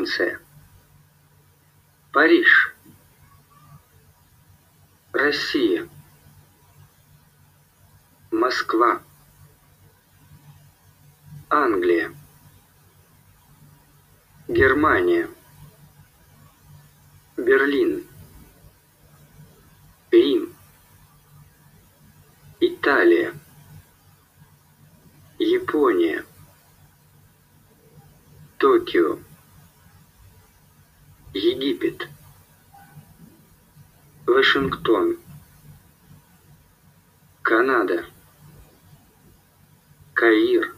Франция. Париж. Россия. Москва. Англия. Германия. Берлин. Рим. Италия. Япония. Токио. Египет. Вашингтон. Канада. Каир.